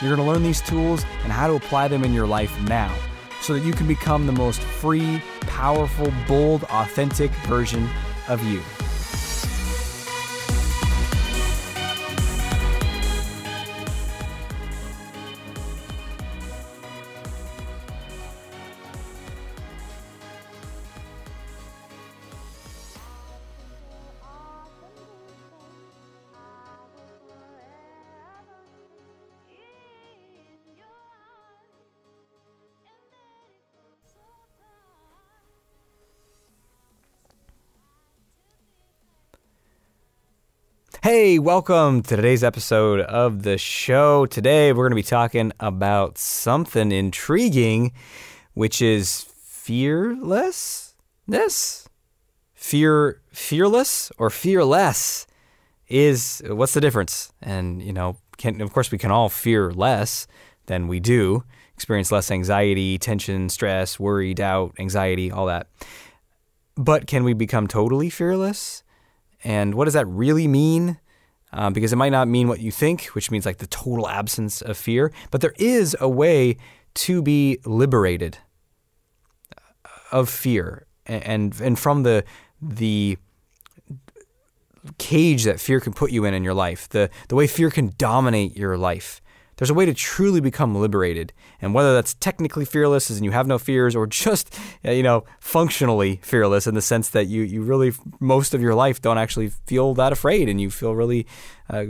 You're going to learn these tools and how to apply them in your life now so that you can become the most free, powerful, bold, authentic version of you. Hey, welcome to today's episode of the show. Today we're going to be talking about something intriguing, which is fearlessness. Fear, fearless or fearless is what's the difference? And you know, can of course we can all fear less than we do, experience less anxiety, tension, stress, worry, doubt, anxiety, all that. But can we become totally fearless? And what does that really mean? Um, because it might not mean what you think, which means like the total absence of fear, but there is a way to be liberated of fear and and from the the cage that fear can put you in in your life, the the way fear can dominate your life. There's a way to truly become liberated. And whether that's technically fearless as in you have no fears or just, uh, you know, functionally fearless in the sense that you, you really, most of your life don't actually feel that afraid and you feel really uh,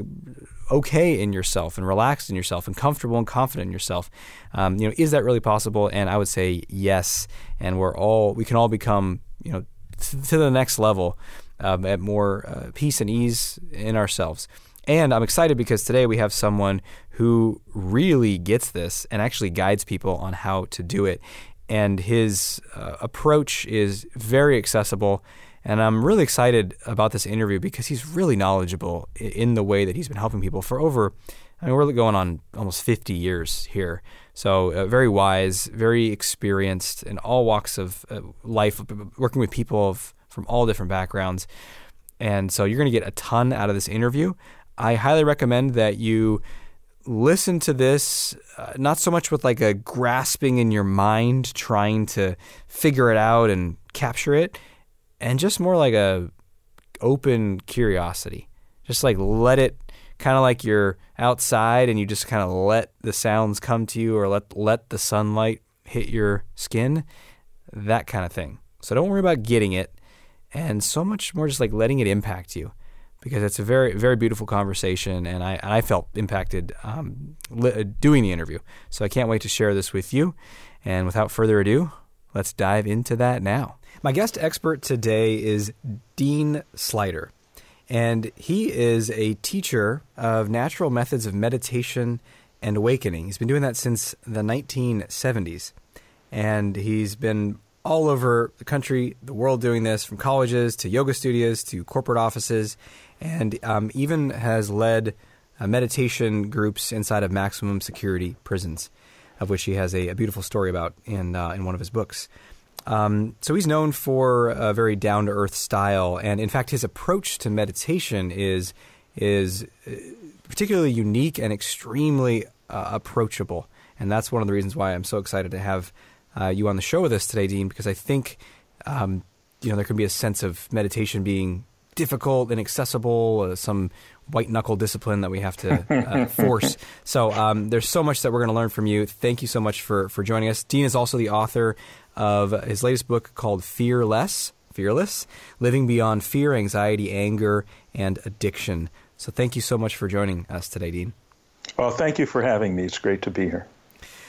okay in yourself and relaxed in yourself and comfortable and confident in yourself. Um, you know, is that really possible? And I would say yes. And we're all, we can all become, you know, to the next level um, at more uh, peace and ease in ourselves. And I'm excited because today we have someone who really gets this and actually guides people on how to do it. And his uh, approach is very accessible. And I'm really excited about this interview because he's really knowledgeable in the way that he's been helping people for over, I mean, we're going on almost 50 years here. So, uh, very wise, very experienced in all walks of uh, life, working with people of, from all different backgrounds. And so, you're going to get a ton out of this interview. I highly recommend that you listen to this uh, not so much with like a grasping in your mind trying to figure it out and capture it and just more like a open curiosity. Just like let it kind of like you're outside and you just kind of let the sounds come to you or let let the sunlight hit your skin that kind of thing. So don't worry about getting it and so much more just like letting it impact you because it's a very very beautiful conversation, and I I felt impacted um, li- uh, doing the interview. So I can't wait to share this with you. And without further ado, let's dive into that now. My guest expert today is Dean Sluyter, and he is a teacher of natural methods of meditation and awakening. He's been doing that since the 1970s, and he's been all over the country, the world doing this, from colleges to yoga studios to corporate offices and um, even has led uh, meditation groups inside of maximum security prisons, of which he has a, a beautiful story about in uh, in one of his books. Um, so he's known for a very down to earth style, and in fact, his approach to meditation is is uh, particularly unique and extremely uh, approachable. And that's one of the reasons why I'm so excited to have uh, you on the show with us today, Dean, because I think um, you know there can be a sense of meditation being difficult, inaccessible, uh, some white knuckle discipline that we have to uh, force. So um, there's so much that we're going to learn from you. Thank you so much for for joining us. Dean is also the author of his latest book called Fearless. Fearless, living beyond fear, anxiety, anger, and addiction. So, thank you so much for joining us today, Dean. Well, thank you for having me. It's great to be here.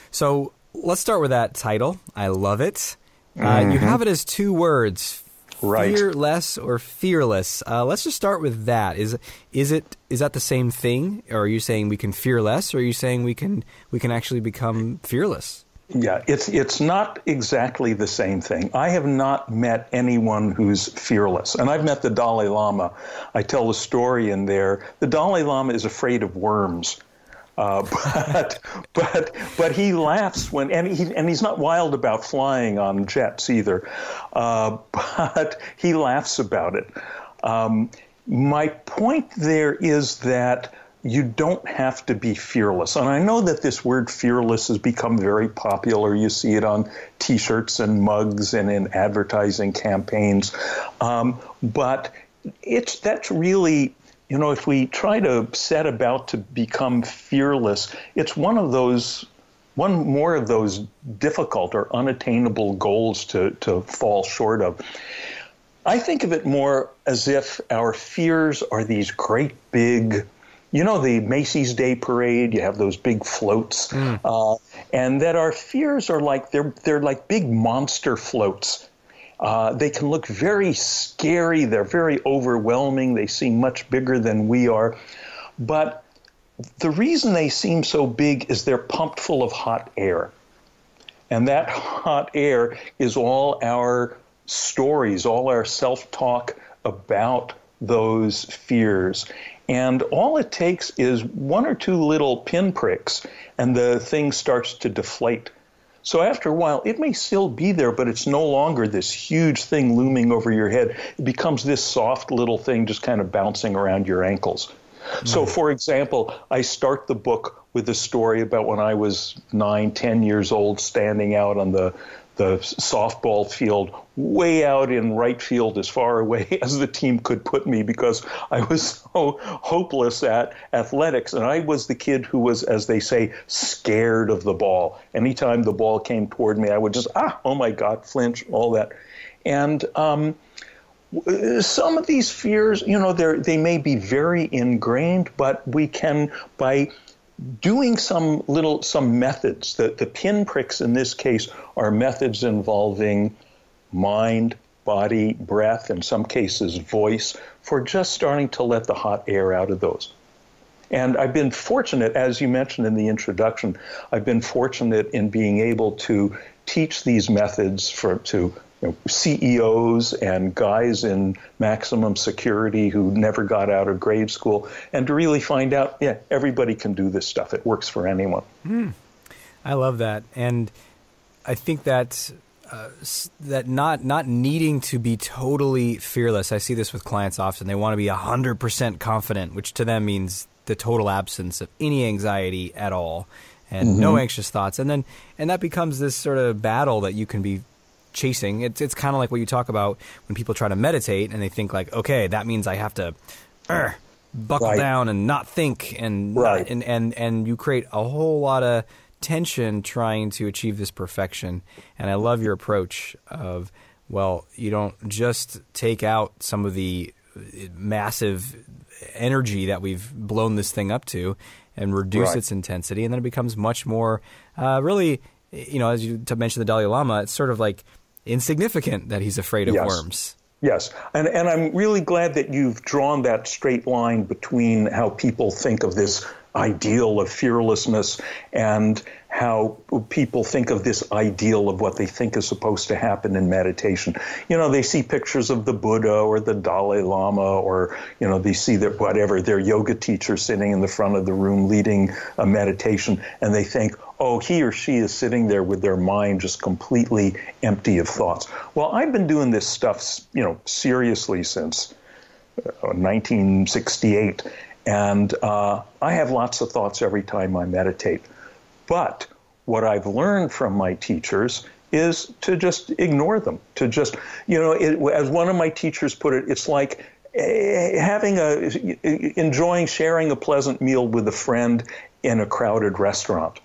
So, let's start with that title. I love it. Uh, mm-hmm. You have it as two words Right. Fearless or fearless? Uh, let's just start with that. Is is it is that the same thing, or are you saying we can fear less, or are you saying we can we can actually become fearless? Yeah, it's it's not exactly the same thing. I have not met anyone who's fearless, and I've met the Dalai Lama. I tell the story in there. The Dalai Lama is afraid of worms. Uh, but but but he laughs when and he and he's not wild about flying on jets either. Uh, but he laughs about it. Um, my point there is that you don't have to be fearless. And I know that this word fearless has become very popular. You see it on t shirts and mugs and in advertising campaigns. Um, but it's that's really you know, if we try to set about to become fearless, it's one of those, one more of those difficult or unattainable goals to, to fall short of. I think of it more as if our fears are these great big, you know, the Macy's Day Parade. You have those big floats, mm. uh, and that our fears are like they're they're like big monster floats uh, they can look very scary. They're very overwhelming. They seem much bigger than we are. But the reason they seem so big is they're pumped full of hot air. And that hot air is all our stories, all our self talk about those fears. And all it takes is one or two little pinpricks, and the thing starts to deflate. So after a while, it may still be there, but it's no longer this huge thing looming over your head. It becomes this soft little thing just kind of bouncing around your ankles. Mm. So, for example, I start the book with a story about when I was nine, ten years old, standing out on the the softball field way out in right field as far away as the team could put me because I was so hopeless at athletics. And I was the kid who was, as they say, scared of the ball. Anytime the ball came toward me, I would just, ah, oh my God, flinch, all that. And, um, some of these fears, you know, they may be very ingrained, but we can, by doing some little some methods. The the pinpricks in this case are methods involving mind, body, breath, in some cases voice, for just starting to let the hot air out of those. And I've been fortunate, as you mentioned in the introduction, I've been fortunate in being able to teach these methods for to you know, CEOs and guys in maximum security who never got out of grade school, and to really find out, yeah, everybody can do this stuff. It works for anyone. Mm. I love that, and I think that uh, that not not needing to be totally fearless. I see this with clients often. They want to be hundred percent confident, which to them means the total absence of any anxiety at all and mm-hmm. no anxious thoughts. And then and that becomes this sort of battle that you can be chasing. It's it's kind of like what you talk about when people try to meditate and they think like, okay, that means I have to uh, buckle right. down and not think and right. not, and and and you create a whole lot of tension trying to achieve this perfection. And I love your approach of well, you don't just take out some of the massive energy that we've blown this thing up to and reduce right. its intensity, and then it becomes much more uh, really you know, as you mentioned the Dalai Lama, it's sort of like insignificant that he's afraid of yes. worms. Yes, and and I'm really glad that you've drawn that straight line between how people think of this ideal of fearlessness and how people think of this ideal of what they think is supposed to happen in meditation. You know, they see pictures of the Buddha or the Dalai Lama, or, you know, they see their whatever, their yoga teacher sitting in the front of the room leading a meditation, and they think, oh, he or she is sitting there with their mind just completely empty of thoughts. Well, I've been doing this stuff, you know, seriously since 1968. Uh, and uh, I have lots of thoughts every time I meditate. But what I've learned from my teachers is to just ignore them, to just, you know, it, as one of my teachers put it, it's like eh, having a, enjoying sharing a pleasant meal with a friend in a crowded restaurant.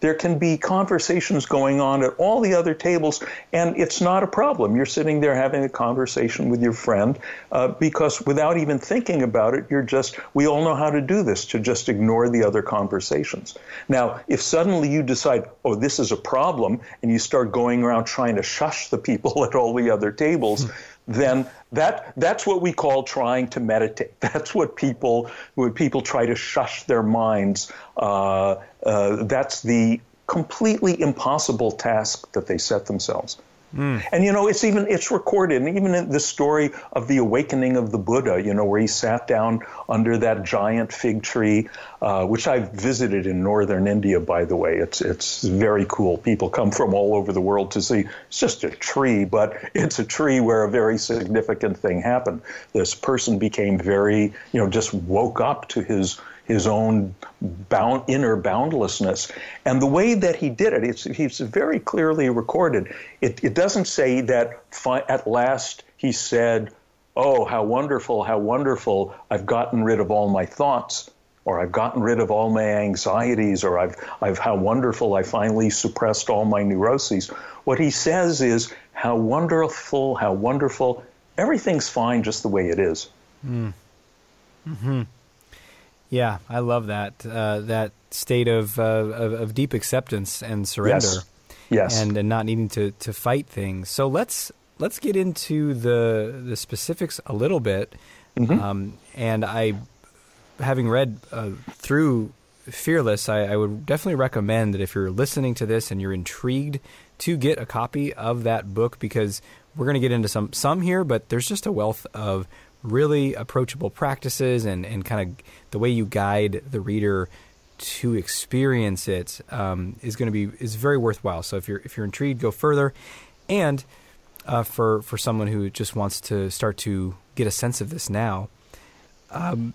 There can be conversations going on at all the other tables, and it's not a problem. You're sitting there having a conversation with your friend uh, because without even thinking about it, you're just, we all know how to do this, to just ignore the other conversations. Now, if suddenly you decide, oh, this is a problem, and you start going around trying to shush the people at all the other tables, then that that's what we call trying to meditate. That's what people when people try to shush their minds. Uh, uh, that's the completely impossible task that they set themselves. Mm. And you know, it's even it's recorded, and even in the story of the awakening of the Buddha, you know, where he sat down under that giant fig tree, uh, which I've visited in northern India, by the way. It's it's very cool. People come from all over the world to see. It's just a tree, but it's a tree where a very significant thing happened. This person became very, you know, just woke up to his his own bound, inner boundlessness. And the way that he did it, it's, he's very clearly recorded. It, it doesn't say that fi- at last he said, Oh, how wonderful, how wonderful, I've gotten rid of all my thoughts, or I've gotten rid of all my anxieties, or I've, I've how wonderful, I finally suppressed all my neuroses. What he says is, How wonderful, how wonderful, everything's fine just the way it is. Mm. hmm yeah, I love that uh, that state of, uh, of, of deep acceptance and surrender. Yes. Yes. And and not needing to to fight things. So let's let's get into the the specifics a little bit. Mm-hmm. Um, and I, having read uh, through Fearless, I, I, would definitely recommend that if you're listening to this and you're intrigued, to get a copy of that book because we're going to get into some some here, but there's just a wealth of really approachable practices and, and kind of the way you guide the reader to experience it um, is going to be is very worthwhile. So if you're if you're intrigued, go further. And uh, for for someone who just wants to start to get a sense of this now, um,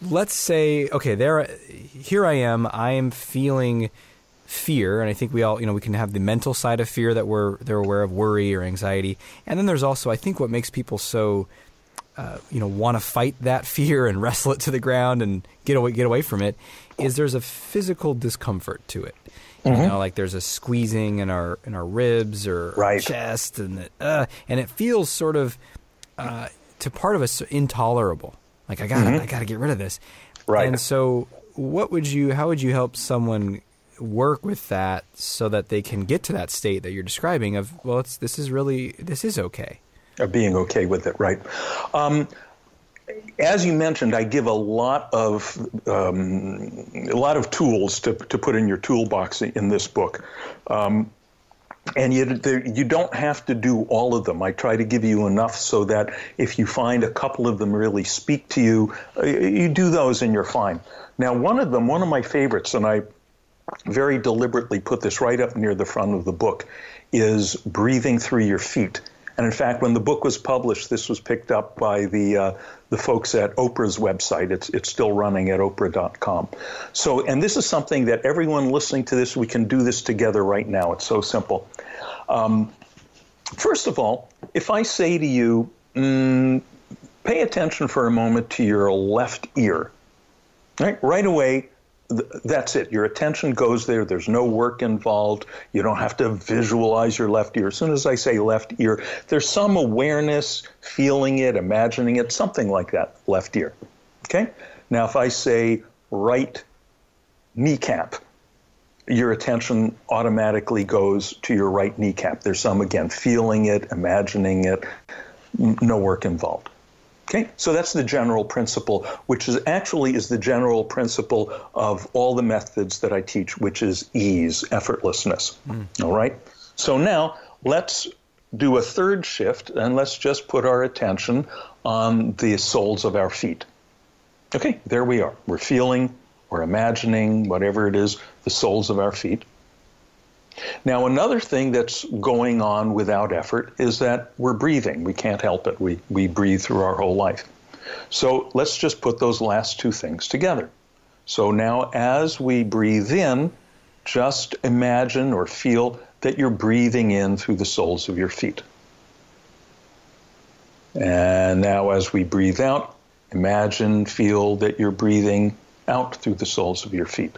let's say okay, there here I am. I am feeling fear, and I think we all you know we can have the mental side of fear that we're they're aware of, worry or anxiety, and then there's also I think what makes people so uh, you know want to fight that fear and wrestle it to the ground and get away get away from it is there's a physical discomfort to it. Mm-hmm. You know, like there's a squeezing in our in our ribs or right. chest, and the, uh, and it feels sort of uh, to part of us intolerable. Like I got mm-hmm. I got to get rid of this. Right. And so, what would you? How would you help someone work with that so that they can get to that state that you're describing of well, it's this is really this is okay being okay with it, right? Um, as you mentioned, I give a lot of um, a lot of tools to, to put in your toolbox in this book. Um, and you, you don't have to do all of them. I try to give you enough so that if you find a couple of them really speak to you, uh, you do those and you're fine. Now, one of them, one of my favorites, and I very deliberately put this right up near the front of the book, is breathing through your feet. And in fact, when the book was published, this was picked up by the uh, the folks at Oprah's website. It's it's still running at oprah.com. So, and this is something that everyone listening to this, we can do this together right now. It's so simple. Um, first of all, if I say to you, mm, pay attention for a moment to your left ear, right? Right away, that's it. Your attention goes there. There's no work involved. You don't have to visualize your left ear. As soon as I say left ear, there's some awareness, feeling it, imagining it, something like that, left ear. Okay? Now, if I say right kneecap, your attention automatically goes to your right kneecap. There's some, again, feeling it, imagining it, no work involved. Okay, so that's the general principle, which is actually is the general principle of all the methods that I teach, which is ease, effortlessness. Mm. All right. So now let's do a third shift and let's just put our attention on the soles of our feet. Okay, there we are. We're feeling, we're imagining, whatever it is, the soles of our feet. Now, another thing that's going on without effort is that we're breathing. We can't help it. We, we breathe through our whole life. So let's just put those last two things together. So now, as we breathe in, just imagine or feel that you're breathing in through the soles of your feet. And now, as we breathe out, imagine, feel that you're breathing out through the soles of your feet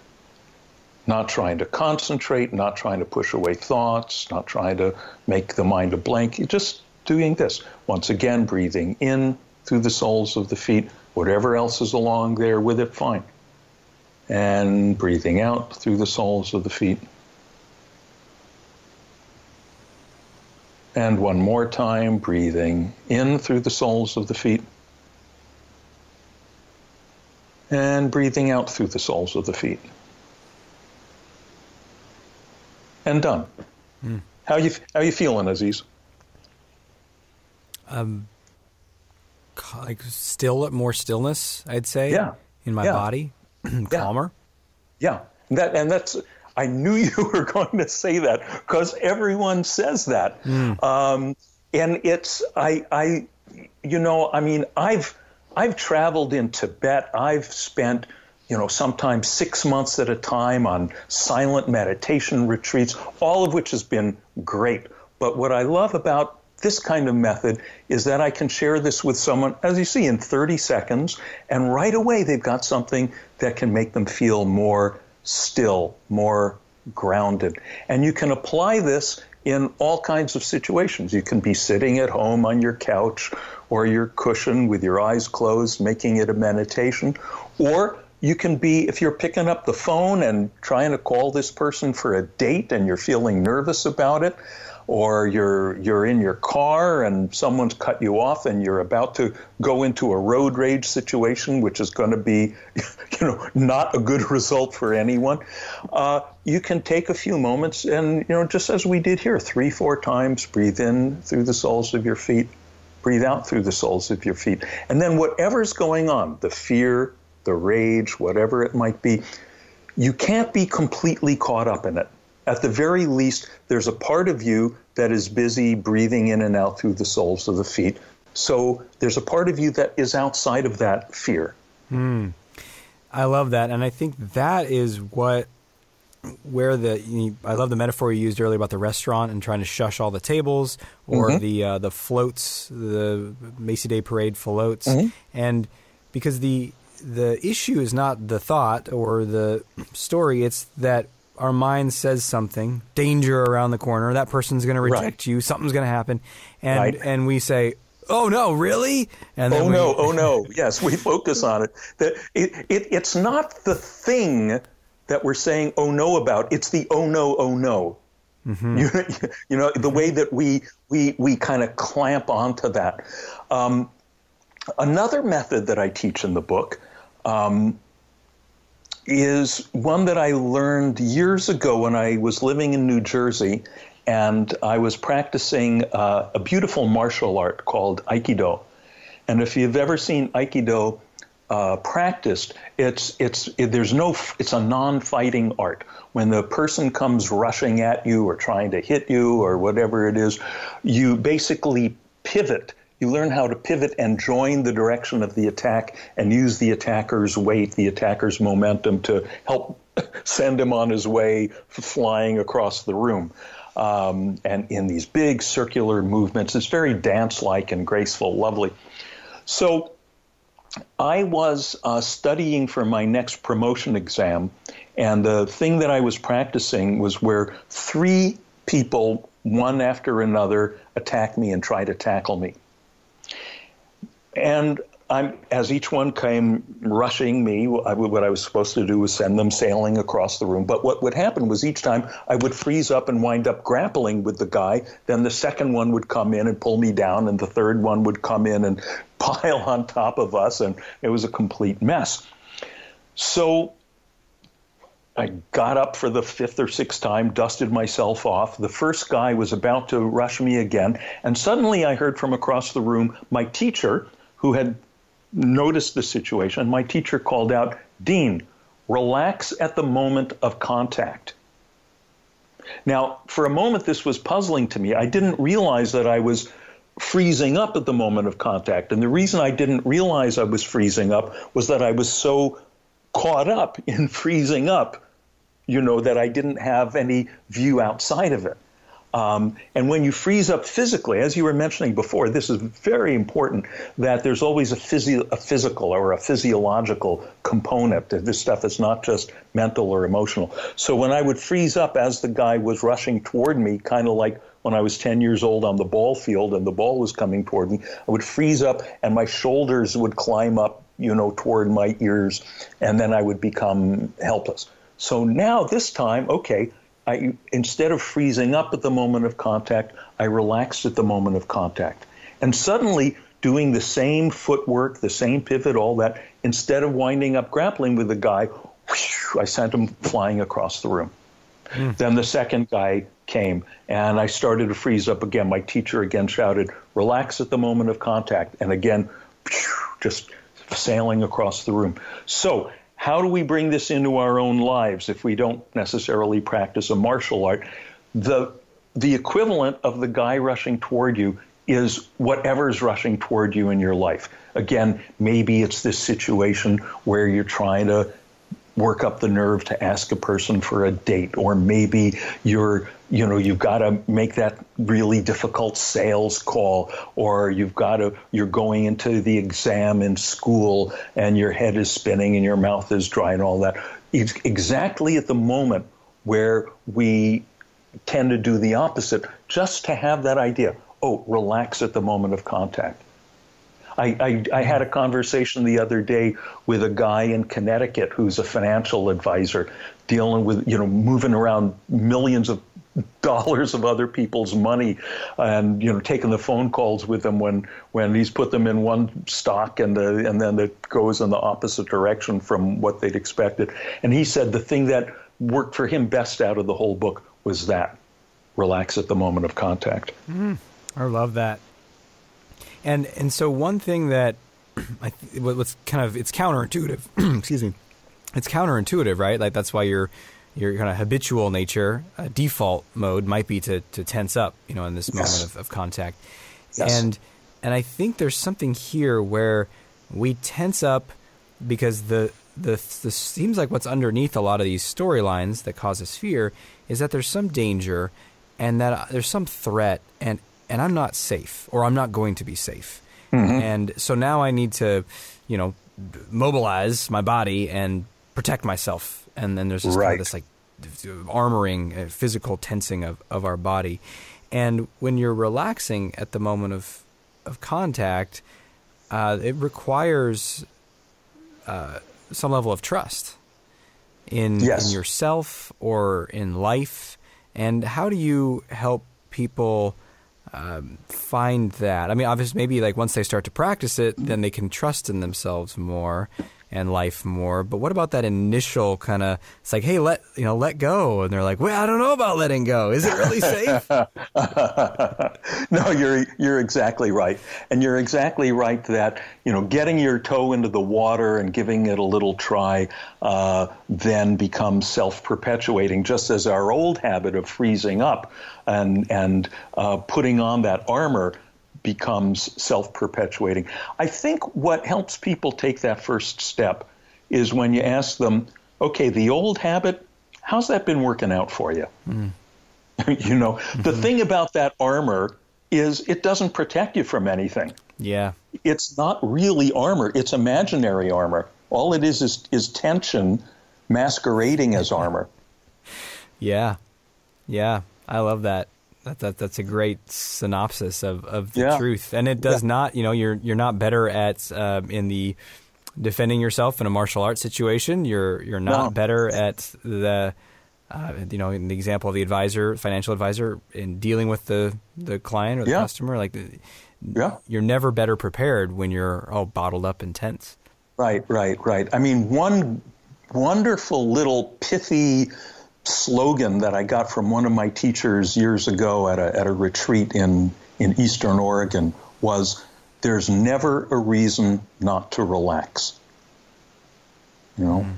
not trying to concentrate, not trying to push away thoughts, not trying to make the mind a blank. You're just doing this. Once again, breathing in through the soles of the feet, whatever else is along there with it, fine. And breathing out through the soles of the feet. And one more time, breathing in through the soles of the feet. And breathing out through the soles of the feet. And done. Mm. How you how you feeling, Aziz? Um, like still more stillness, I'd say. Yeah. In my yeah. body, calmer. Yeah. yeah, that and that's I knew you were going to say that because everyone says that. Mm. Um, and it's I I you know I mean I've I've traveled in Tibet. I've spent you know sometimes six months at a time on silent meditation retreats, all of which has been great. But what I love about this kind of method is that I can share this with someone, as you see, in 30 seconds, and right away they've got something that can make them feel more still, more grounded. And you can apply this in all kinds of situations. You can be sitting at home on your couch or your cushion with your eyes closed, making it a meditation. Or you can be, if you're picking up the phone and trying to call this person for a date and you're feeling nervous about it, or you're you're in your car and someone's cut you off and you're about to go into a road rage situation, which is going to be, you know, not a good result for anyone. Uh, you can take a few moments and you know, just as we did here, three four times, breathe in through the soles of your feet, breathe out through the soles of your feet, and then whatever's going on, the fear, the rage, whatever it might be, you can't be completely caught up in it at the very least, there's a part of you that is busy breathing in and out through the soles of the feet. So there's a part of you that is outside of that fear. Mm. I love that. And I think that is what where the you, I love the metaphor you used earlier about the restaurant and trying to shush all the tables, or mm-hmm. the uh, the floats, the Macy Day Parade floats, mm-hmm. and because the the issue is not the thought or the story; it's that our mind says something, danger around the corner, that person's going to reject right. you, something's going to happen, and right. and we say, "Oh no, really?" And oh we, no, oh no, yes, we focus on it. That it, it it's not the thing that we're saying "oh no" about. It's the "oh no, oh no." Mm-hmm. You, you know the way that we we we kind of clamp onto that. Um, another method that I teach in the book. Um, is one that I learned years ago when I was living in New Jersey and I was practicing uh, a beautiful martial art called Aikido. And if you've ever seen Aikido uh, practiced, it's it's it, there's no it's a non-fighting art. When the person comes rushing at you or trying to hit you or whatever it is, you basically pivot you learn how to pivot and join the direction of the attack and use the attacker's weight, the attacker's momentum to help send him on his way flying across the room. Um, and in these big circular movements, it's very dance like and graceful, lovely. So I was uh, studying for my next promotion exam, and the thing that I was practicing was where three people, one after another, attack me and try to tackle me. And I'm, as each one came rushing me, I, what I was supposed to do was send them sailing across the room. But what would happen was each time I would freeze up and wind up grappling with the guy. Then the second one would come in and pull me down, and the third one would come in and pile on top of us, and it was a complete mess. So I got up for the fifth or sixth time, dusted myself off. The first guy was about to rush me again, and suddenly I heard from across the room my teacher who had noticed the situation. My teacher called out, Dean, relax at the moment of contact. Now, for a moment, this was puzzling to me. I didn't realize that I was freezing up at the moment of contact. And the reason I didn't realize I was freezing up was that I was so caught up in freezing up, you know, that I didn't have any view outside of it. Um, and when you freeze up physically, as you were mentioning before, this is very important that there's always a, physio- a physical or a physiological component. This stuff is not just mental or emotional. So when I would freeze up as the guy was rushing toward me, kind of like when I was 10 years old on the ball field and the ball was coming toward me, I would freeze up and my shoulders would climb up, you know, toward my ears, and then I would become helpless. So now this time, okay, I instead of freezing up at the moment of contact, I relaxed at the moment of contact. And suddenly doing the same footwork, the same pivot, all that, instead of winding up grappling with the guy, whoosh, I sent him flying across the room. Mm. Then the second guy came and I started to freeze up again. My teacher again shouted, relax at the moment of contact. And again, just sailing across the room. So, how do we bring this into our own lives if we don't necessarily practice a martial art? The, the equivalent of the guy rushing toward you is whatever's rushing toward you in your life. Again, maybe it's this situation where you're trying to work up the nerve to ask a person for a date or maybe you're you know you've got to make that really difficult sales call or you've got to you're going into the exam in school and your head is spinning and your mouth is dry and all that. It's exactly at the moment where we tend to do the opposite just to have that idea. Oh relax at the moment of contact I, I, had a conversation the other day with a guy in Connecticut who's a financial advisor dealing with, you know, moving around millions of dollars of other people's money and you know taking the phone calls with them when when he's put them in one stock and the, and then it goes in the opposite direction from what they'd expected. And he said the thing that worked for him best out of the whole book was that. Relax at the moment of contact. Mm, i love that and and so one thing that I what's kind of it's counterintuitive. excuse me. It's counterintuitive, right? Like that's why your your kind of habitual nature, uh, default mode might be to to tense up, you know, in this yes. moment of, of contact. Yes. And and I think there's something here where we tense up because the the, the seems like what's underneath a lot of these storylines that causes fear is that there's some danger and that uh, there's some threat and and I'm not safe or I'm not going to be safe. Mm-hmm. And so now I need to, you know, mobilize my body and protect myself. And then there's this, right. kind of this like armoring, uh, physical tensing of, of our body. And when you're relaxing at the moment of, of contact, uh, it requires uh, some level of trust in, yes. in yourself or in life. And how do you help people – um, find that. I mean, obviously, maybe like once they start to practice it, then they can trust in themselves more and life more. But what about that initial kind of? It's like, hey, let you know, let go, and they're like, well, I don't know about letting go. Is it really safe? no, you're you're exactly right, and you're exactly right that you know getting your toe into the water and giving it a little try uh, then becomes self-perpetuating, just as our old habit of freezing up and and uh, putting on that armor becomes self perpetuating. I think what helps people take that first step is when you ask them, okay, the old habit, how's that been working out for you? Mm. you know, mm-hmm. the thing about that armor is it doesn't protect you from anything. Yeah. It's not really armor, it's imaginary armor. All it is is, is tension masquerading as armor. yeah. Yeah. I love that. That, that that's a great synopsis of, of the yeah. truth, and it does yeah. not. You know, you're you're not better at uh, in the defending yourself in a martial arts situation. You're you're not no. better at the uh, you know in the example of the advisor, financial advisor, in dealing with the the client or the yeah. customer. Like, yeah. you're never better prepared when you're all bottled up and tense. Right, right, right. I mean, one wonderful little pithy slogan that I got from one of my teachers years ago at a, at a retreat in, in Eastern Oregon was there's never a reason not to relax. You know? Mm.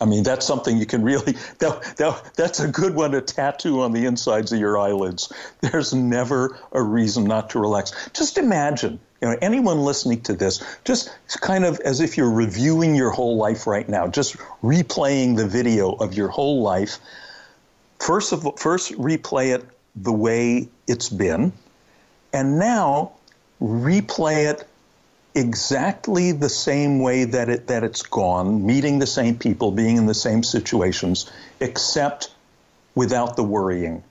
I mean, that's something you can really, that, that, that's a good one to tattoo on the insides of your eyelids. There's never a reason not to relax. Just imagine, you know, anyone listening to this, just kind of as if you're reviewing your whole life right now, just replaying the video of your whole life First of all, first replay it the way it's been, and now replay it exactly the same way that it that it's gone, meeting the same people, being in the same situations, except without the worrying.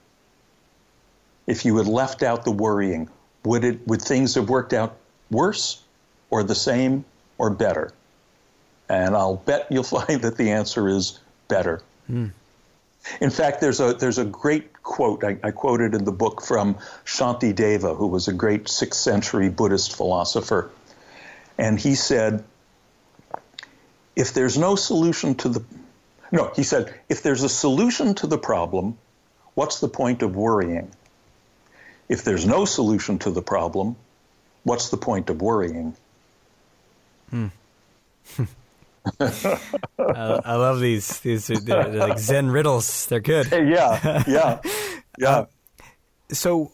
If you had left out the worrying, would it would things have worked out worse or the same or better? And I'll bet you'll find that the answer is better. Hmm. In fact, there's a there's a great quote I, I quoted in the book from Shantideva, who was a great sixth century Buddhist philosopher, and he said, "If there's no solution to the no," he said, "if there's a solution to the problem, what's the point of worrying? If there's no solution to the problem, what's the point of worrying?" Hmm. I, I, love these. These are they're, they're like Zen riddles. They're good. yeah, yeah, yeah. Uh, so,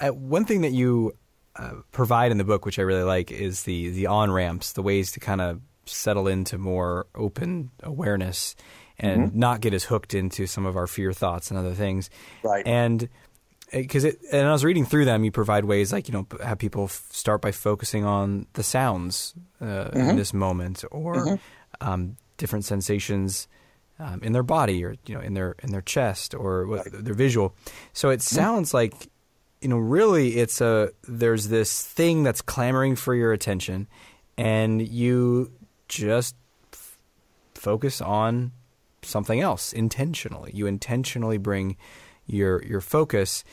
uh, one thing that you uh, provide in the book, which I really like, is the the on ramps, the ways to kind of settle into more open awareness and mm-hmm. not get as hooked into some of our fear thoughts and other things. Right. And because uh, it, and I was reading through them, you provide ways like you know have people f- start by focusing on the sounds uh, mm-hmm. in this moment, or mm-hmm um, different sensations um, in their body or you know in their in their chest or their visual. So it sounds mm-hmm. like you know really it's a there's this thing that's clamoring for your attention, and you just f- focus on something else intentionally. You intentionally bring your your focus,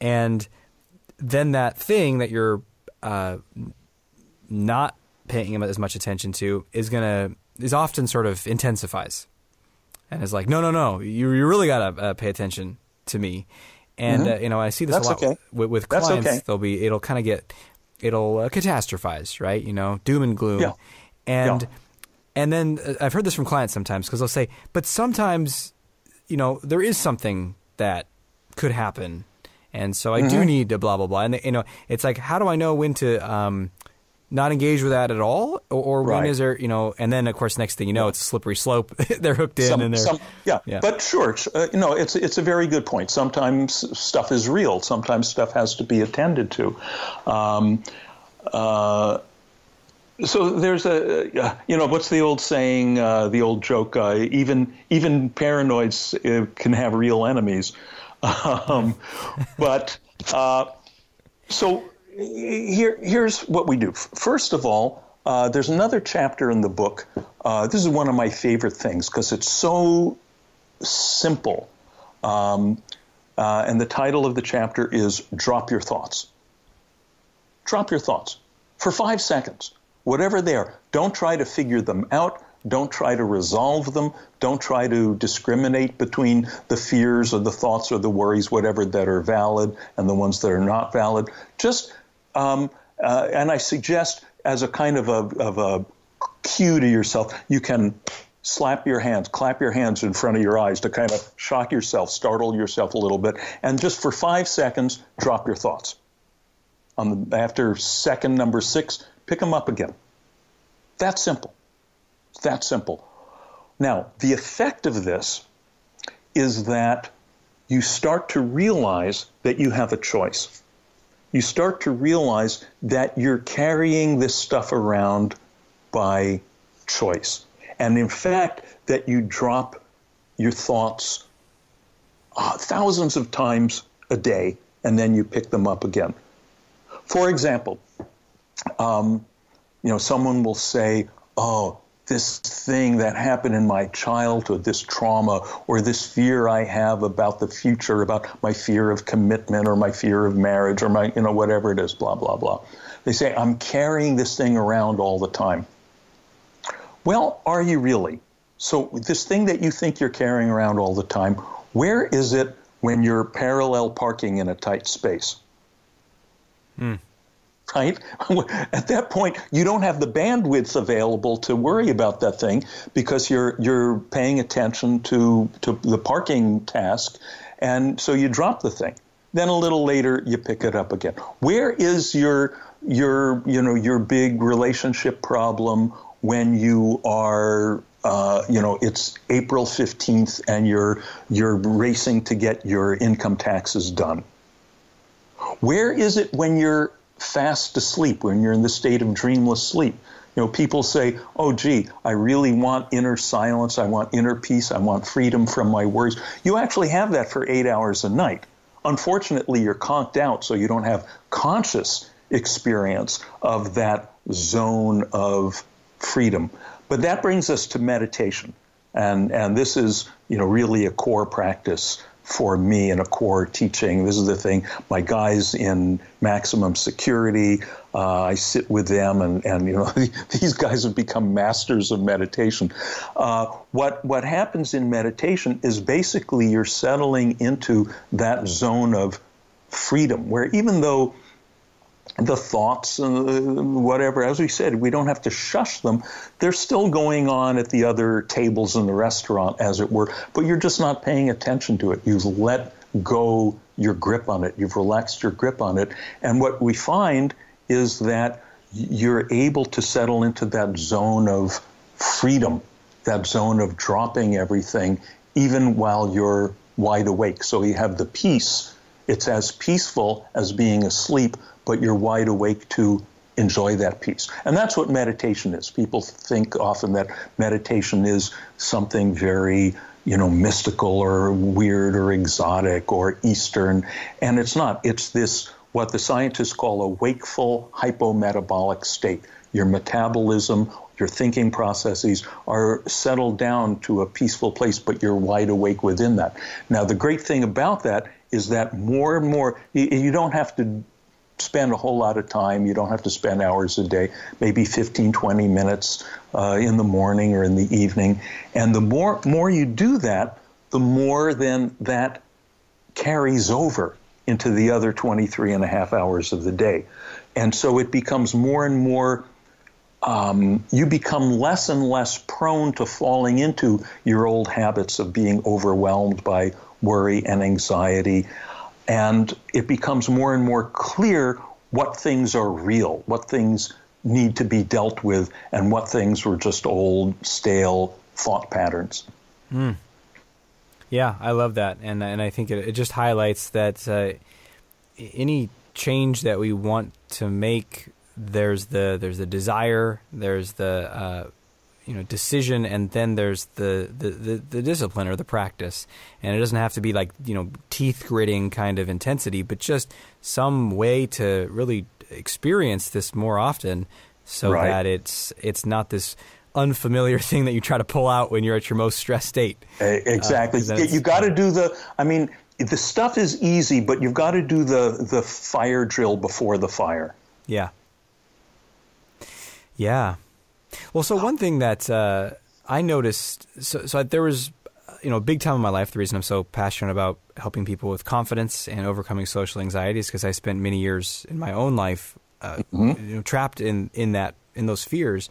and then that thing that you're uh, not paying as much attention to is going to is often sort of intensifies and is like, no, no, no, you, you really got to uh, pay attention to me. And, mm-hmm. uh, you know, I see this That's a lot okay. with, with clients. Okay. They'll be, it'll kind of get, it'll uh, catastrophize, right? You know, doom and gloom. Yeah. And, yeah. and then uh, I've heard this from clients sometimes because they'll say, but sometimes, you know, there is something that could happen. And so I mm-hmm. do need to blah, blah, blah. And, they, you know, it's like, how do I know when to, um, not engage with that at all, or, or right. when is there, you know? And then, of course, next thing you know, it's a slippery slope. they're hooked in, some, and they're some, yeah. yeah. But sure, uh, you know, it's it's a very good point. Sometimes stuff is real. Sometimes stuff has to be attended to. Um, uh, so there's a uh, you know what's the old saying uh, the old joke uh, even even paranoids uh, can have real enemies um, but uh, so here, here's what we do. First of all, uh, there's another chapter in the book. Uh, this is one of my favorite things because it's so simple. Um, uh, and the title of the chapter is Drop Your Thoughts. Drop your thoughts for five seconds, whatever they are. Don't try to figure them out. Don't try to resolve them. Don't try to discriminate between the fears or the thoughts or the worries, whatever that are valid and the ones that are not valid. Just um, uh, and I suggest, as a kind of a, of a cue to yourself, you can slap your hands, clap your hands in front of your eyes to kind of shock yourself, startle yourself a little bit, and just for five seconds, drop your thoughts. On the, after second number six, pick them up again. That simple. That simple. Now, the effect of this is that you start to realize that you have a choice you start to realize that you're carrying this stuff around by choice. And in fact, that you drop your thoughts uh, thousands of times a day and then you pick them up again. For example, um, you know, someone will say, Oh, this thing that happened in my childhood, this trauma, or this fear I have about the future, about my fear of commitment or my fear of marriage or my, you know, whatever it is, blah, blah, blah. They say, I'm carrying this thing around all the time. Well, are you really? So, this thing that you think you're carrying around all the time, where is it when you're parallel parking in a tight space? Hmm right? At that point, you don't have the bandwidth available to worry about that thing because you're you're paying attention to to the parking task, and so you drop the thing. Then a little later, you pick it up again. Where is your your you know your big relationship problem when you are uh, you know it's April fifteenth and you're you're racing to get your income taxes done? Where is it when you're fast asleep, when you're in the state of dreamless sleep. You know, people say, oh, gee, I really want inner silence. I want inner peace. I want freedom from my worries. You actually have that for eight hours a night. Unfortunately, you're conked out, so you don't have conscious experience of that zone of freedom. But that brings us to meditation. And, and this is, you know, really a core practice for me in a core teaching. This is the thing. My guys in maximum security, uh, I sit with them, and, and you know these guys have become masters of meditation. Uh, what what happens in meditation is basically you're settling into that zone of freedom, where even though the thoughts, uh, whatever. As we said, we don't have to shush them. They're still going on at the other tables in the restaurant, as it were, but you're just not paying attention to it. You've let go your grip on it. You've relaxed your grip on it. And what we find is that you're able to settle into that zone of freedom, that zone of dropping everything, even while you're wide awake. So you have the peace. It's as peaceful as being asleep, but you're wide awake to enjoy that peace. And that's what meditation is. People think often that meditation is something very, you know, mystical or weird or exotic or Eastern. And it's not. It's this, what the scientists call a wakeful hypometabolic state. Your metabolism, your thinking processes are settled down to a peaceful place, but you're wide awake within that. Now, the great thing about that is that more and more, you don't have to spend a whole lot of time. You don't have to spend hours a day, maybe 15, 20 minutes uh, in the morning or in the evening. And the more, more you do that, the more then that carries over into the other 23 and a half hours of the day. And so it becomes more and more, um, you become less and less prone to falling into your old habits of being overwhelmed by worry and anxiety and it becomes more and more clear what things are real, what things need to be dealt with, and what things were just old, stale thought patterns. Mm. Yeah, I love that, and and I think it, it just highlights that uh, any change that we want to make, there's the there's the desire, there's the uh, you know decision and then there's the, the, the, the, discipline or the practice. And it doesn't have to be like you know teeth gritting kind of intensity but just some way to really experience this more often so right. that it's it's not this unfamiliar thing that you try to pull out when you're at your most stressed state. Exactly. Uh, you got to do the i mean the stuff is easy but you've got to do the the fire drill before the fire. Yeah. Yeah well, so one thing that uh, I noticed, so, so there was, you know, a big time in my life. The reason I'm so passionate about helping people with confidence and overcoming social anxiety is because I spent many years in my own life, uh, mm-hmm. you know, trapped in in that in those fears.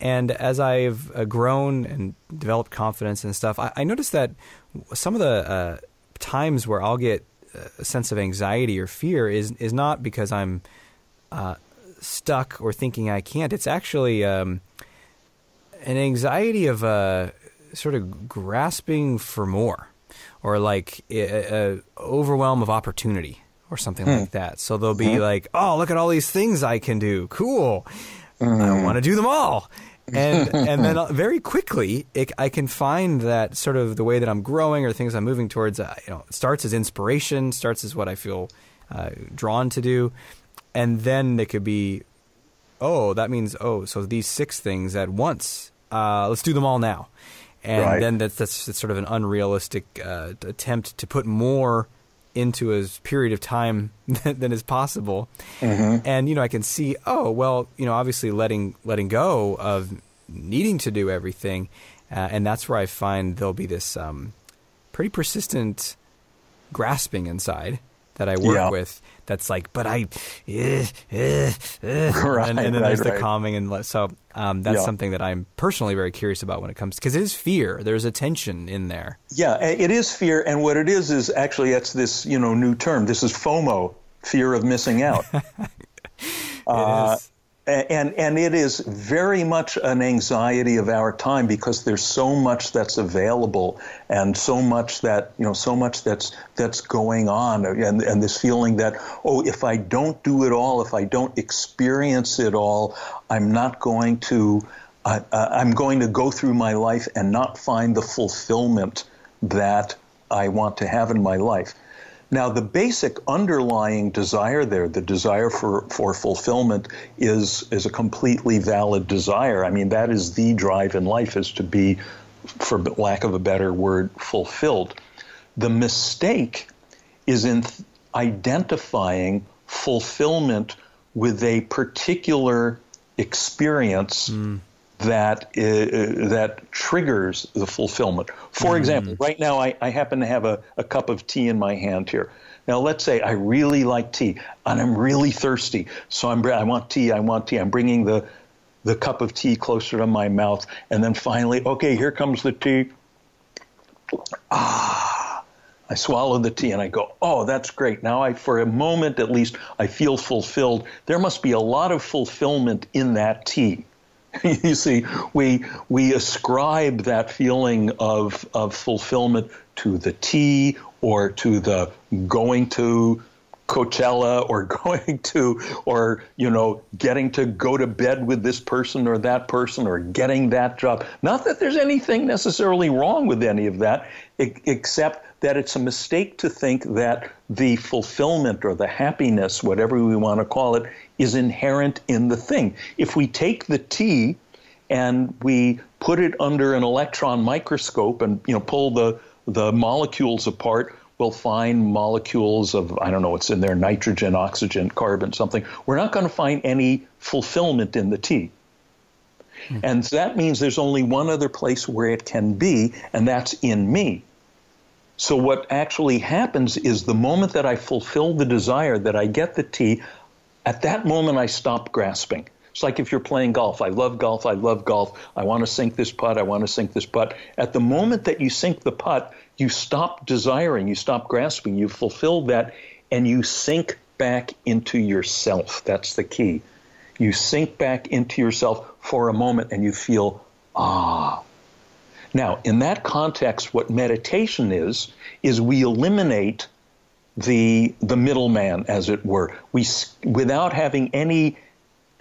And as I've uh, grown and developed confidence and stuff, I, I noticed that some of the uh, times where I'll get a sense of anxiety or fear is is not because I'm uh, stuck or thinking I can't. It's actually um, an anxiety of uh, sort of grasping for more, or like a, a overwhelm of opportunity, or something hmm. like that. So they'll be hmm. like, "Oh, look at all these things I can do! Cool! I hmm. want to do them all." and and then uh, very quickly it, I can find that sort of the way that I'm growing or things I'm moving towards. Uh, you know, starts as inspiration, starts as what I feel uh, drawn to do, and then it could be, oh, that means oh, so these six things at once. Uh, let's do them all now, and right. then that's, that's, that's sort of an unrealistic uh, attempt to put more into a period of time than, than is possible. Mm-hmm. And you know, I can see, oh, well, you know, obviously letting letting go of needing to do everything, uh, and that's where I find there'll be this um, pretty persistent grasping inside that I work yeah. with that's like, but I, eh, eh, eh. Right, and, and, then right, there's right. the calming and so um, that's yeah. something that I'm personally very curious about when it comes because it is fear. There's a tension in there. Yeah, it is fear, and what it is is actually that's this you know new term. This is FOMO, fear of missing out. uh, and and it is very much an anxiety of our time because there's so much that's available and so much that you know so much that's that's going on and and this feeling that oh if I don't do it all if I don't experience it all I'm not going to uh, I'm going to go through my life and not find the fulfillment that I want to have in my life now, the basic underlying desire there, the desire for, for fulfillment, is, is a completely valid desire. I mean, that is the drive in life, is to be for lack of a better word, fulfilled. The mistake is in th- identifying fulfillment with a particular experience mm. That uh, that triggers the fulfillment. For mm. example, right now I, I happen to have a, a cup of tea in my hand here. Now, let's say I really like tea and I'm really thirsty. So I'm, I want tea, I want tea. I'm bringing the, the cup of tea closer to my mouth. And then finally, okay, here comes the tea. Ah, I swallow the tea and I go, oh, that's great. Now I, for a moment at least, I feel fulfilled. There must be a lot of fulfillment in that tea. you see, we we ascribe that feeling of of fulfillment to the tea or to the going to Coachella or going to, or, you know, getting to go to bed with this person or that person or getting that job. Not that there's anything necessarily wrong with any of that, except that it's a mistake to think that the fulfillment or the happiness, whatever we want to call it, is inherent in the thing. If we take the tea and we put it under an electron microscope and, you know, pull the the molecules apart, we'll find molecules of, I don't know what's in there, nitrogen, oxygen, carbon, something. We're not going to find any fulfillment in the tea. Mm-hmm. And that means there's only one other place where it can be, and that's in me. So, what actually happens is the moment that I fulfill the desire, that I get the tea, at that moment I stop grasping. It's like if you're playing golf. I love golf. I love golf. I want to sink this putt. I want to sink this putt. At the moment that you sink the putt, you stop desiring, you stop grasping, you fulfill that, and you sink back into yourself. That's the key. You sink back into yourself for a moment and you feel, ah. Now, in that context, what meditation is, is we eliminate the the middleman, as it were. We without having any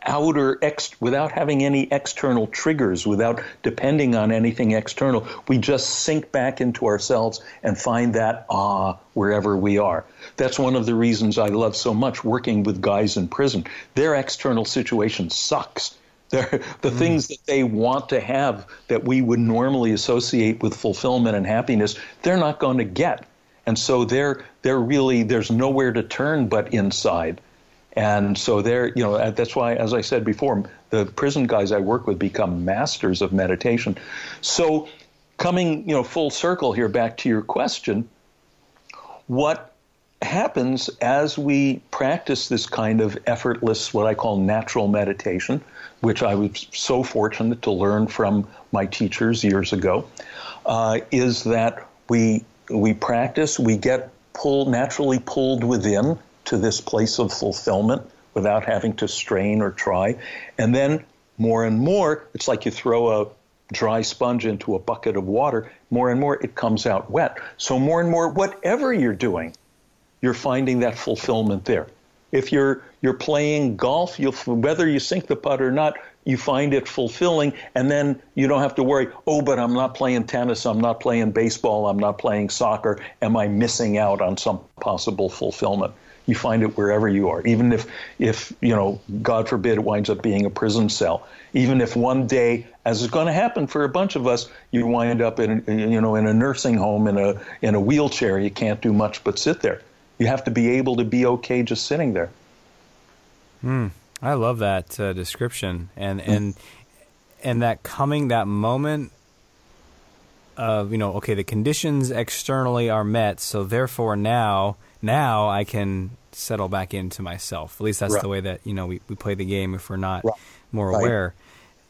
outer ex- without having any external triggers, without depending on anything external. We just sink back into ourselves and find that ah wherever we are. That's one of the reasons I love so much working with guys in prison. Their external situation sucks. They're, the mm. things that they want to have that we would normally associate with fulfillment and happiness, they're not going to get. And so they're they're really there's nowhere to turn but inside. And so there, you know, that's why, as I said before, the prison guys I work with become masters of meditation. So, coming, you know, full circle here back to your question, what happens as we practice this kind of effortless, what I call natural meditation, which I was so fortunate to learn from my teachers years ago, uh, is that we we practice, we get pulled naturally pulled within to this place of fulfillment without having to strain or try. And then more and more, it's like you throw a dry sponge into a bucket of water, more and more it comes out wet. So, more and more, whatever you're doing, you're finding that fulfillment there. If you're you're playing golf, you'll whether you sink the putt or not, you find it fulfilling, and then you don't have to worry. Oh, but I'm not playing tennis. I'm not playing baseball. I'm not playing soccer. Am I missing out on some possible fulfillment? You find it wherever you are, even if, if you know, God forbid, it winds up being a prison cell. Even if one day, as is going to happen for a bunch of us, you wind up in, you know, in a nursing home in a in a wheelchair. You can't do much but sit there. You have to be able to be okay just sitting there. Hmm. I love that uh, description, and and and that coming that moment of you know, okay, the conditions externally are met, so therefore now now I can settle back into myself. At least that's right. the way that you know we, we play the game if we're not right. more right. aware.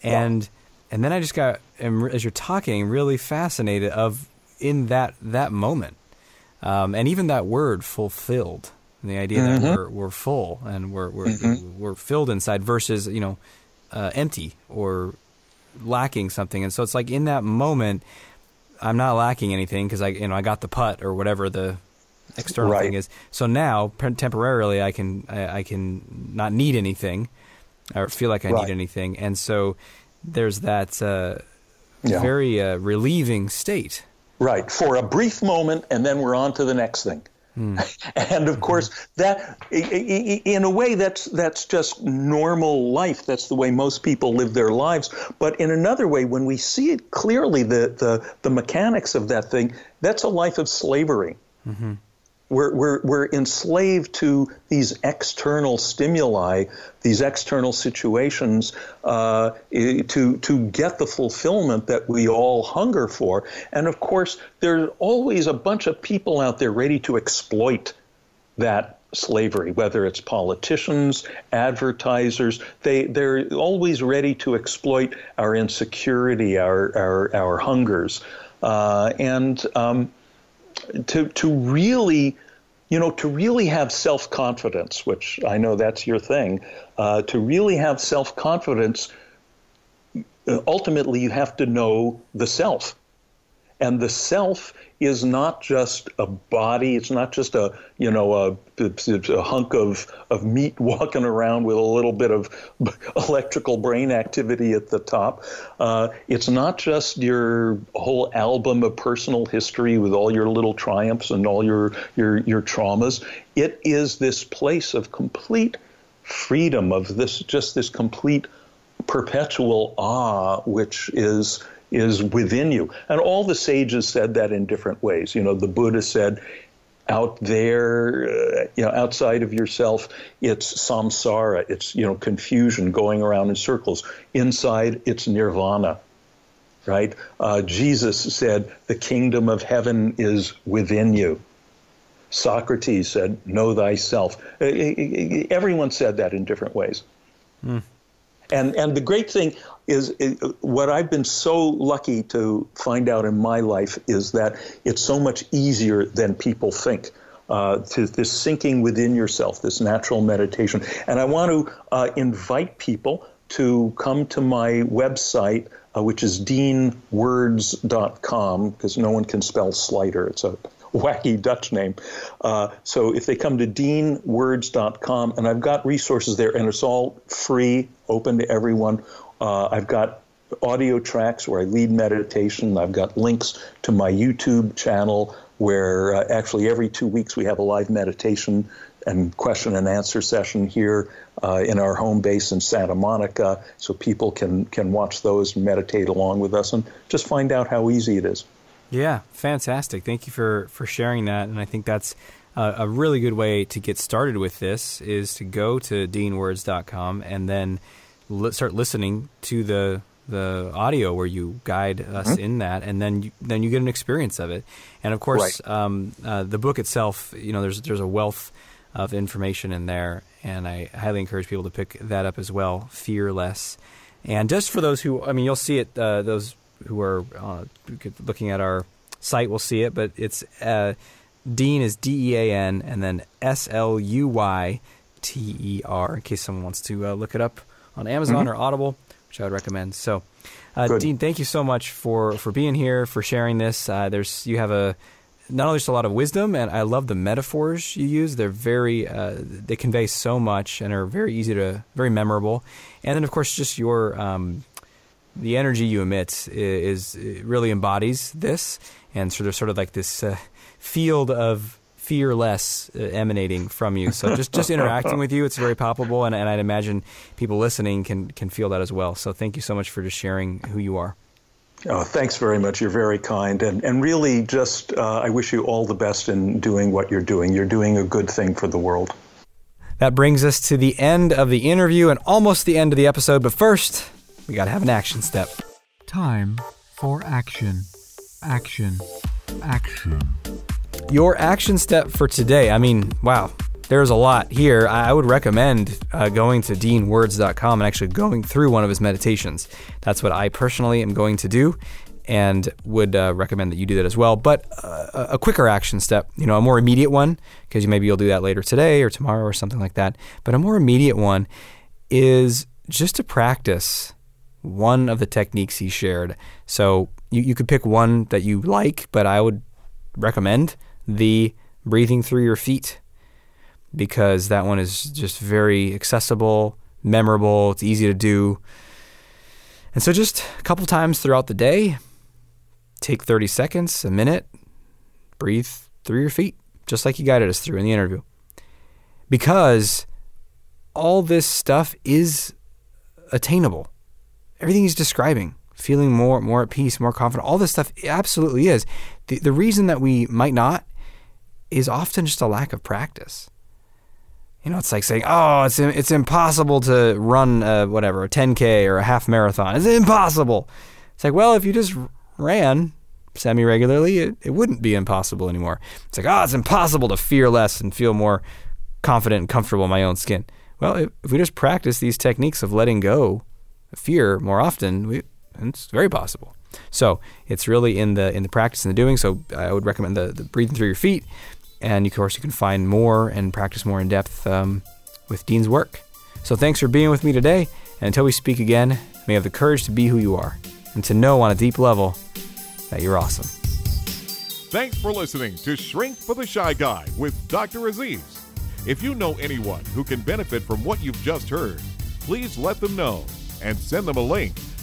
And and then I just got as you're talking really fascinated of in that that moment, um, and even that word fulfilled. And the idea mm-hmm. that we're, we're full and we're we're, mm-hmm. we're filled inside versus you know uh, empty or lacking something. And so it's like in that moment, I'm not lacking anything because I you know I got the putt or whatever the external right. thing is. So now, temporarily, I can I, I, can not need anything, or feel like I right. need anything, and so there's that uh, yeah. very uh, relieving state. Right for a brief moment, and then we're on to the next thing. Hmm. and of course, that in a way that's that's just normal life. That's the way most people live their lives. But in another way, when we see it clearly, the the, the mechanics of that thing, that's a life of slavery. Mm-hmm. We're, we're, we're enslaved to these external stimuli, these external situations uh, to, to get the fulfillment that we all hunger for. And of course, there's always a bunch of people out there ready to exploit that slavery, whether it's politicians, advertisers, they, they're always ready to exploit our insecurity, our, our, our hungers. Uh, and um, to, to really you know, to really have self confidence, which I know that's your thing, uh, to really have self confidence, uh, ultimately you have to know the self. And the self is not just a body. It's not just a you know a, a, hunk of of meat walking around with a little bit of electrical brain activity at the top. Uh, it's not just your whole album of personal history with all your little triumphs and all your your your traumas. It is this place of complete freedom of this just this complete perpetual awe, which is is within you. And all the sages said that in different ways. You know, the Buddha said, out there, uh, you know, outside of yourself, it's samsara, it's, you know, confusion going around in circles. Inside, it's nirvana, right? Uh, Jesus said, the kingdom of heaven is within you. Socrates said, know thyself. Uh, everyone said that in different ways. Mm. And, and the great thing is, is what I've been so lucky to find out in my life is that it's so much easier than people think. Uh, to this sinking within yourself, this natural meditation. And I want to uh, invite people to come to my website, uh, which is deanwords.com, because no one can spell Sluyter. It's a wacky Dutch name. Uh, so if they come to deanwords.com, and I've got resources there, and it's all free, open to everyone. Uh, I've got audio tracks where I lead meditation. I've got links to my YouTube channel where uh, actually every two weeks we have a live meditation and question and answer session here uh, in our home base in Santa Monica, so people can can watch those and meditate along with us and just find out how easy it is. Yeah, fantastic. Thank you for for sharing that, and I think that's uh, a really good way to get started with this is to go to deanwords.com and then li- start listening to the the audio where you guide us mm-hmm. in that, and then you, then you get an experience of it. And of course, right. um, uh, the book itself, you know, there's there's a wealth of information in there, and I highly encourage people to pick that up as well. Fearless, and just for those who, I mean, you'll see it. Uh, those who are uh, looking at our site will see it, but it's uh, Dean is D E A N, and then S L U Y T E R. In case someone wants to uh, look it up on Amazon mm-hmm. or Audible, which I would recommend. So, uh, Dean, thank you so much for, for being here, for sharing this. Uh, there's you have a not only just a lot of wisdom, and I love the metaphors you use. They're very uh, they convey so much and are very easy to very memorable. And then of course just your um, the energy you emit is, is really embodies this, and sort of sort of like this uh, field of fearless uh, emanating from you. So just just interacting with you, it's very palpable, and, and I'd imagine people listening can can feel that as well. So thank you so much for just sharing who you are. Oh, thanks very much. You're very kind, and and really, just uh, I wish you all the best in doing what you're doing. You're doing a good thing for the world. That brings us to the end of the interview and almost the end of the episode. But first, we got to have an action step. Time for action. Action. Action. Your action step for today. I mean, wow, there's a lot here. I would recommend uh, going to deanwords.com and actually going through one of his meditations. That's what I personally am going to do and would uh, recommend that you do that as well. But uh, a quicker action step, you know, a more immediate one, because maybe you'll do that later today or tomorrow or something like that. But a more immediate one is just to practice one of the techniques he shared. So you, you could pick one that you like, but I would recommend the breathing through your feet because that one is just very accessible, memorable, it's easy to do. And so, just a couple times throughout the day, take 30 seconds, a minute, breathe through your feet. just like he guided us through in the interview. Because all this stuff is attainable. Everything he's describing, feeling more more at peace, more confident, all this stuff absolutely is. The the reason that we might not is often just a lack of practice. You know, it's like saying, "Oh, it's it's impossible to run a, whatever a 10k or a half marathon. It's impossible." It's like, well, if you just ran semi regularly, it, it wouldn't be impossible anymore. It's like, oh, it's impossible to fear less and feel more confident and comfortable in my own skin. Well, if, if we just practice these techniques of letting go of fear more often, we, it's very possible. So it's really in the in the practice and the doing. So I would recommend the, the breathing through your feet, and of course you can find more and practice more in depth um, with Dean's work. So thanks for being with me today, and until we speak again, may have the courage to be who you are and to know on a deep level that you're awesome. Thanks for listening to Shrink for the Shy Guy with Dr. Aziz. If you know anyone who can benefit from what you've just heard, please let them know and send them a link